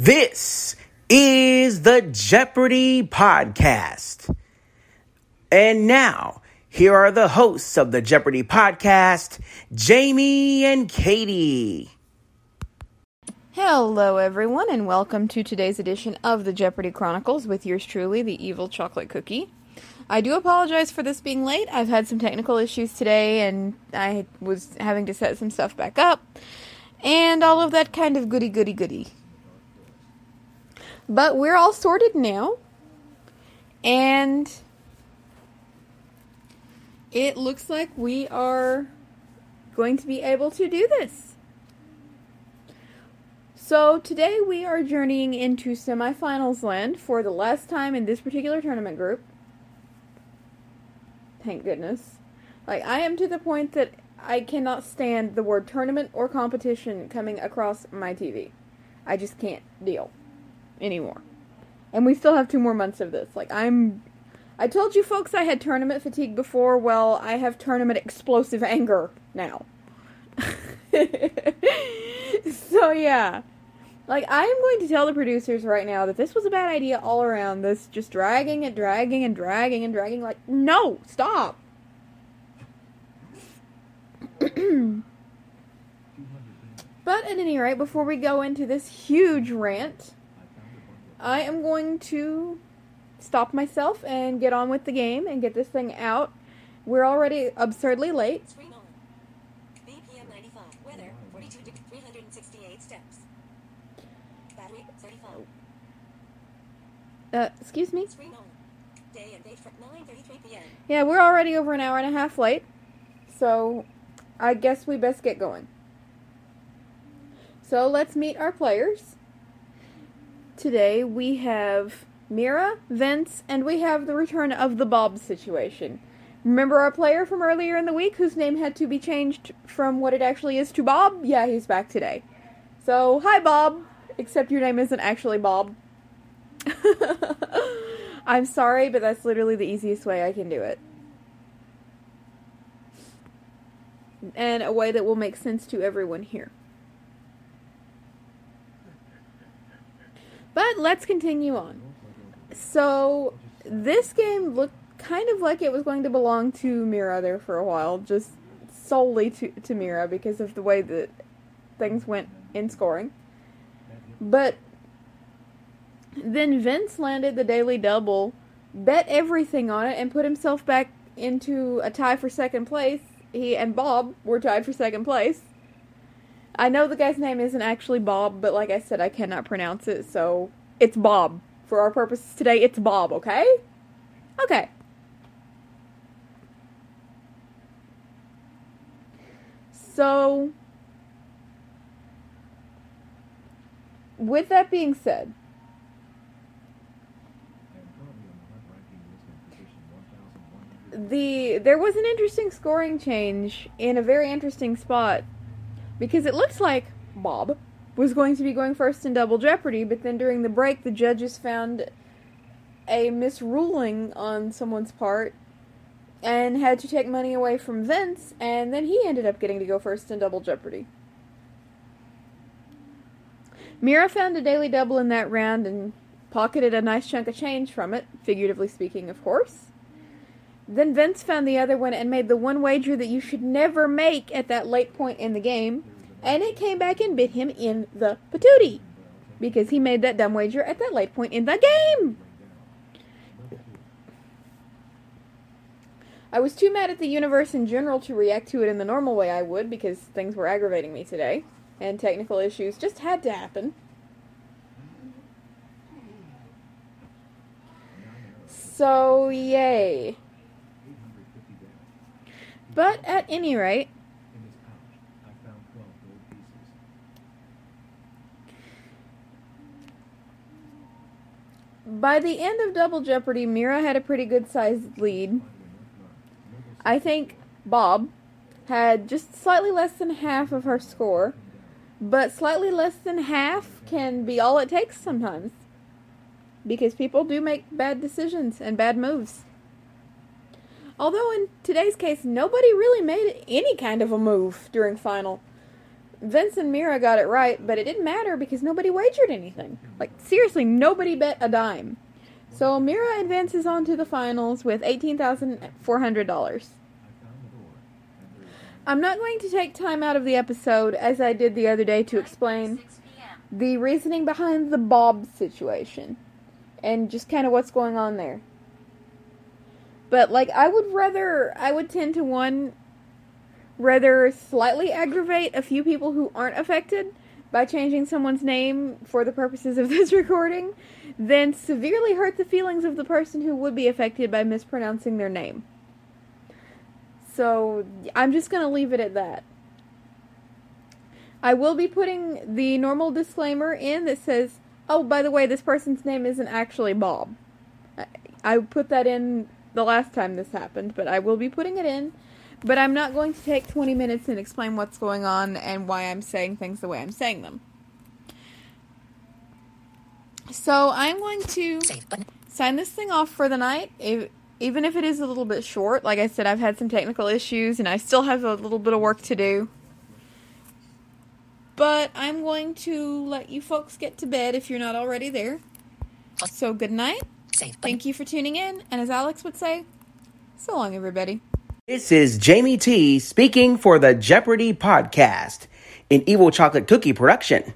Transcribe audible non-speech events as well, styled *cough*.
This is the Jeopardy Podcast. And now, here are the hosts of the Jeopardy Podcast, Jamie and Katie. Hello, everyone, and welcome to today's edition of the Jeopardy Chronicles with yours truly, the evil chocolate cookie. I do apologize for this being late. I've had some technical issues today, and I was having to set some stuff back up, and all of that kind of goody goody goody. But we're all sorted now, and it looks like we are going to be able to do this. So today we are journeying into semifinals land for the last time in this particular tournament group. Thank goodness. Like I am to the point that I cannot stand the word tournament or competition coming across my TV. I just can't deal anymore. And we still have two more months of this. Like I'm I told you folks I had tournament fatigue before. Well, I have tournament explosive anger now. *laughs* so yeah. Like, I am going to tell the producers right now that this was a bad idea all around. This just dragging and dragging and dragging and dragging. Like, no, stop. *clears throat* but at any rate, before we go into this huge rant, I am going to stop myself and get on with the game and get this thing out. We're already absurdly late. BPM 95. Weather 42 368 steps. Battery 35. Uh, excuse me? Day and date for 9:33 p.m. Yeah, we're already over an hour and a half late. So, I guess we best get going. So, let's meet our players. Today we have Mira, Vince, and we have the return of the Bob situation. Remember our player from earlier in the week whose name had to be changed from what it actually is to Bob? Yeah, he's back today. So, hi Bob, except your name isn't actually Bob. *laughs* I'm sorry, but that's literally the easiest way I can do it. And a way that will make sense to everyone here. But let's continue on. So, this game looked kind of like it was going to belong to Mira there for a while, just solely to, to Mira because of the way that things went in scoring. But then Vince landed the daily double, bet everything on it, and put himself back into a tie for second place. He and Bob were tied for second place. I know the guy's name isn't actually Bob, but like I said, I cannot pronounce it, so it's Bob. For our purposes today, it's Bob, okay? Okay. So, with that being said, the there was an interesting scoring change in a very interesting spot because it looks like Bob was going to be going first in Double Jeopardy, but then during the break, the judges found a misruling on someone's part and had to take money away from Vince, and then he ended up getting to go first in Double Jeopardy. Mira found a daily double in that round and pocketed a nice chunk of change from it, figuratively speaking, of course. Then Vince found the other one and made the one wager that you should never make at that late point in the game, and it came back and bit him in the patootie because he made that dumb wager at that late point in the game. I was too mad at the universe in general to react to it in the normal way I would because things were aggravating me today, and technical issues just had to happen. So, yay. But at any rate, by the end of Double Jeopardy, Mira had a pretty good sized lead. I think Bob had just slightly less than half of her score, but slightly less than half can be all it takes sometimes. Because people do make bad decisions and bad moves. Although in today's case, nobody really made any kind of a move during final. Vince and Mira got it right, but it didn't matter because nobody wagered anything. Like, seriously, nobody bet a dime. So Mira advances on to the finals with $18,400. I'm not going to take time out of the episode, as I did the other day, to explain the reasoning behind the Bob situation and just kind of what's going on there. But like I would rather I would tend to one rather slightly aggravate a few people who aren't affected by changing someone's name for the purposes of *laughs* this recording than severely hurt the feelings of the person who would be affected by mispronouncing their name. So I'm just going to leave it at that. I will be putting the normal disclaimer in that says, "Oh, by the way, this person's name isn't actually Bob." I, I put that in the last time this happened, but I will be putting it in. But I'm not going to take 20 minutes and explain what's going on and why I'm saying things the way I'm saying them. So I'm going to sign this thing off for the night. If, even if it is a little bit short, like I said, I've had some technical issues and I still have a little bit of work to do. But I'm going to let you folks get to bed if you're not already there. So good night. Save button. Thank you for tuning in. And as Alex would say, so long, everybody. This is Jamie T speaking for the Jeopardy podcast, an Evil Chocolate Cookie production.